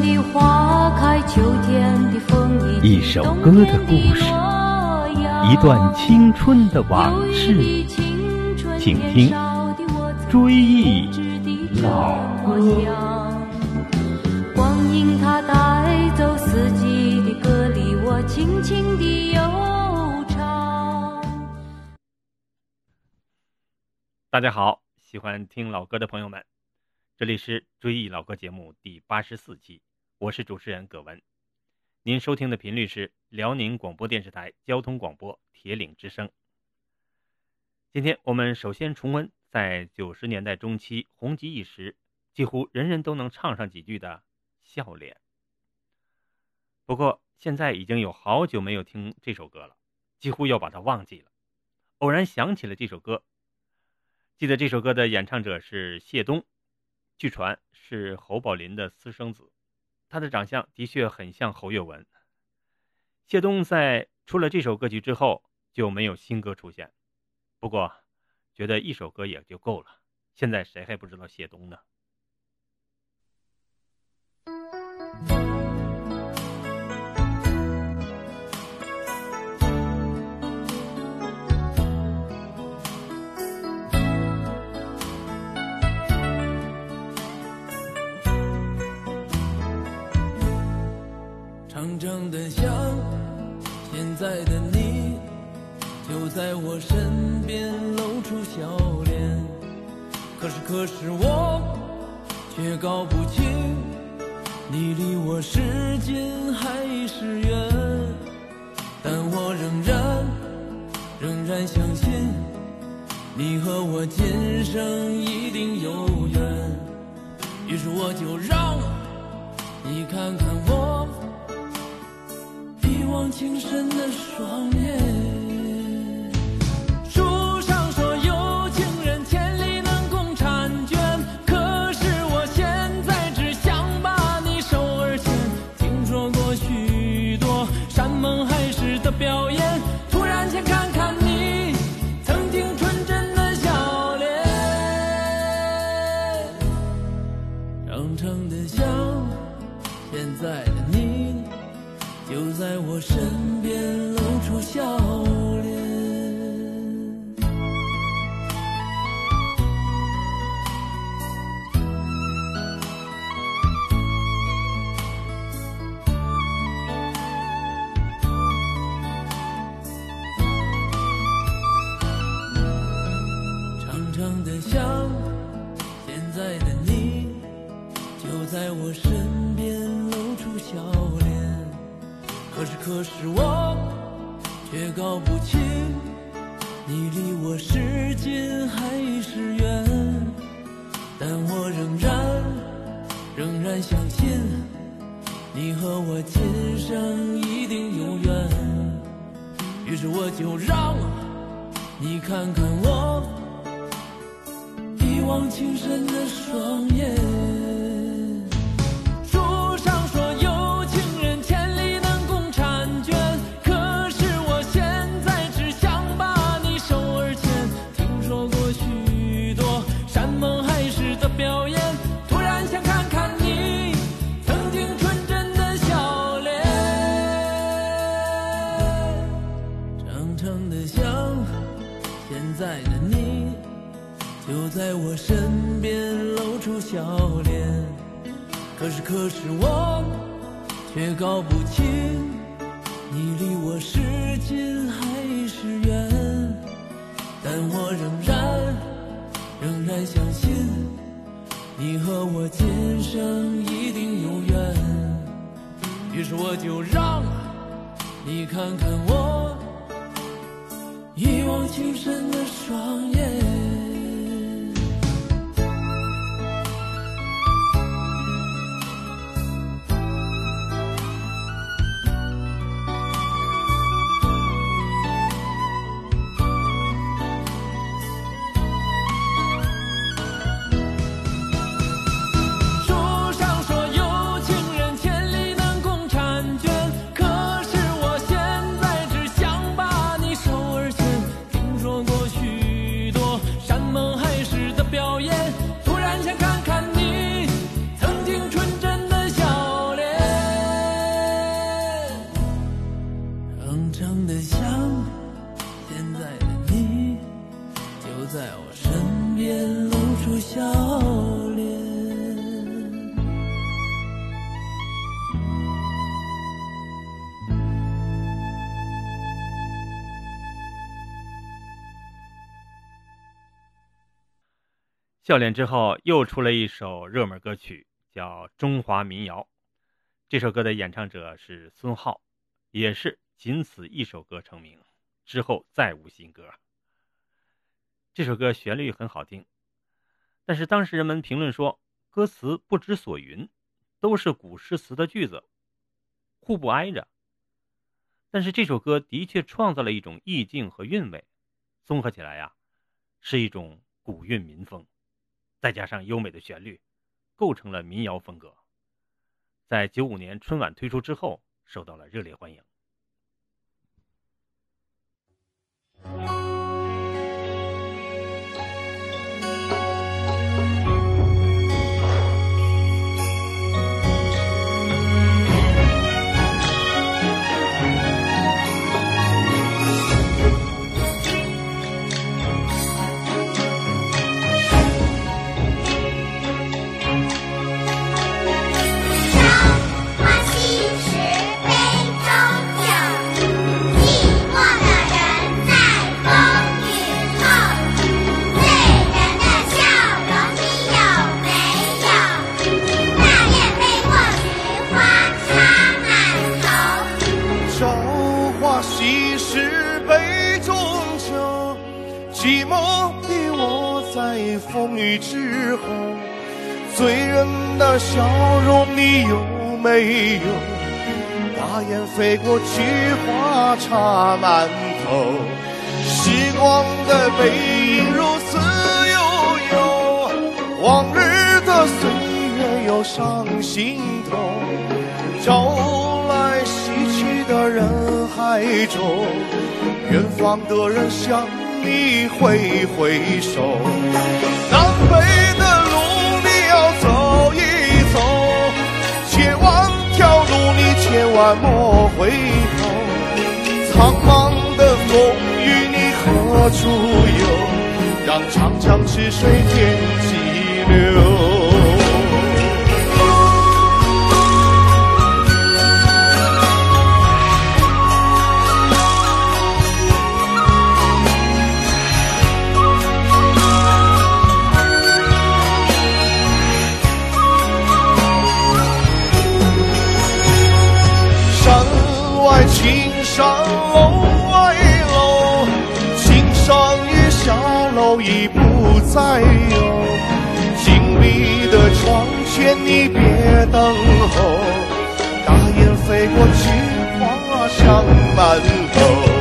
的花开，秋天的风一首歌的故事，一段青春的往事，请听《追忆老歌》。光阴它带走四季的歌里，我轻轻地悠唱。大家好，喜欢听老歌的朋友们，这里是追忆老歌节目第八十四期，我是主持人葛文。您收听的频率是辽宁广播电视台交通广播铁岭之声。今天我们首先重温在九十年代中期红极一时，几乎人人都能唱上几句的《笑脸》。不过现在已经有好久没有听这首歌了，几乎要把它忘记了。偶然想起了这首歌。记得这首歌的演唱者是谢东，据传是侯宝林的私生子，他的长相的确很像侯月文。谢东在出了这首歌曲之后就没有新歌出现，不过觉得一首歌也就够了。现在谁还不知道谢东呢？在的你就在我身边露出笑脸。可是可是我却搞不清，你离我是近还是远。但我仍然仍然相信，你和我今生一定有缘。于是我就让你看看我。一往情深的双眼，书上说有情人千里能共婵娟，可是我现在只想把你手儿牵。听说过许多山盟海誓的表演，突然想看看你曾经纯真的笑脸，长长的想，现在的你。就在我身边露出笑脸。长长的想，现在的你，就在我身边露出笑。可是可是我却搞不清，你离我是近还是远。但我仍然仍然相信，你和我今生一定有缘。于是我就让你看看我一往情深的双眼。搞不清，在我身边露出笑脸笑脸之后又出了一首热门歌曲叫中华民谣。这首歌的演唱者是孙浩也是仅此一首歌成名之后再无新歌。这首歌旋律很好听，但是当时人们评论说歌词不知所云，都是古诗词的句子，互不挨着。但是这首歌的确创造了一种意境和韵味，综合起来呀，是一种古韵民风，再加上优美的旋律，构成了民谣风格。在九五年春晚推出之后，受到了热烈欢迎。的笑容你有没有？大雁飞过，菊花插满头。时光的背影如此悠悠，往日的岁月又上心头。朝来夕去的人海中，远方的人向你挥挥手。南北千万莫回头。苍茫的风雨你何处有？让长江之水天际流。再有紧闭的窗前，你别等候。大雁飞过，菊花香满头。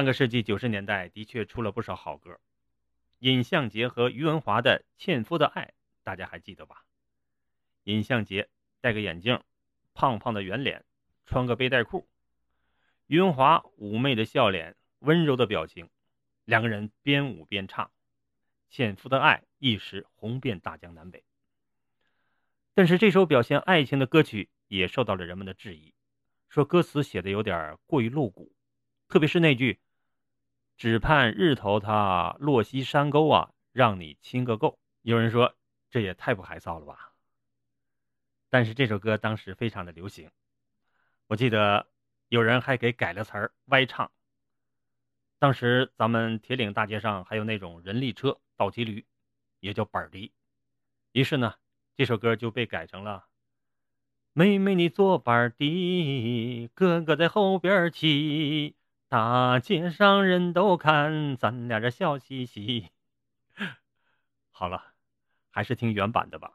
上个世纪九十年代的确出了不少好歌，尹相杰和于文华的《纤夫的爱》，大家还记得吧？尹相杰戴个眼镜，胖胖的圆脸，穿个背带裤；于文华妩媚的笑脸，温柔的表情，两个人边舞边唱，纤夫的爱一时红遍大江南北。但是这首表现爱情的歌曲也受到了人们的质疑，说歌词写的有点过于露骨，特别是那句“只盼日头它落西山沟啊，让你亲个够”，有人说这也太不害臊了吧。但是这首歌当时非常的流行，我记得有人还给改了词儿歪唱。当时咱们铁岭大街上还有那种人力车倒骑驴，也叫板儿于是呢，这首歌就被改成了：“妹妹你坐板儿的，哥哥在后边骑，大街上人都看，咱俩这笑嘻嘻。”好了，还是听原版的吧。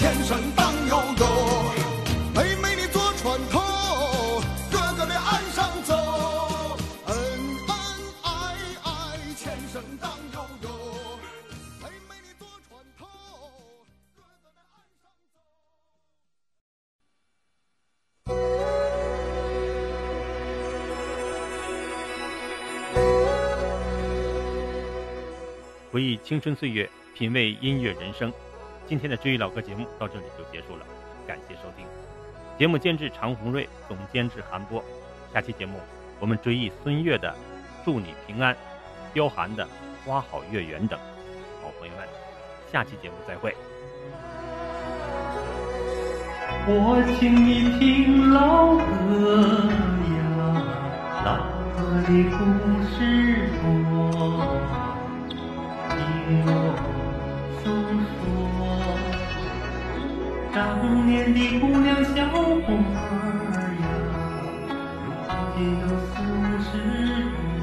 纤绳荡悠悠，妹妹你坐船头，哥哥在岸上走。恩恩爱爱，纤绳荡悠悠，妹妹你坐船头，哥哥在岸上走。回忆青春岁月，品味音乐人生。今天的追忆老歌节目到这里就结束了，感谢收听。节目监制常红瑞，总监制韩波。下期节目我们追忆孙悦的《祝你平安》，彪寒的《花好月圆》等。好朋友们，下期节目再会。我请你听老歌呀，老歌的故事多，听当年的姑娘小伙儿呀，如今都四十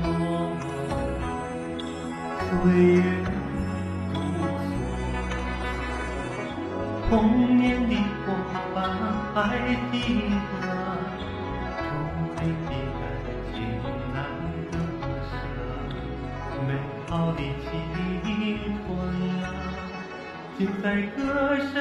多，岁月如梭，童年的伙伴还记得，纯粹的感情难割舍，美好的青春啊，就在歌声。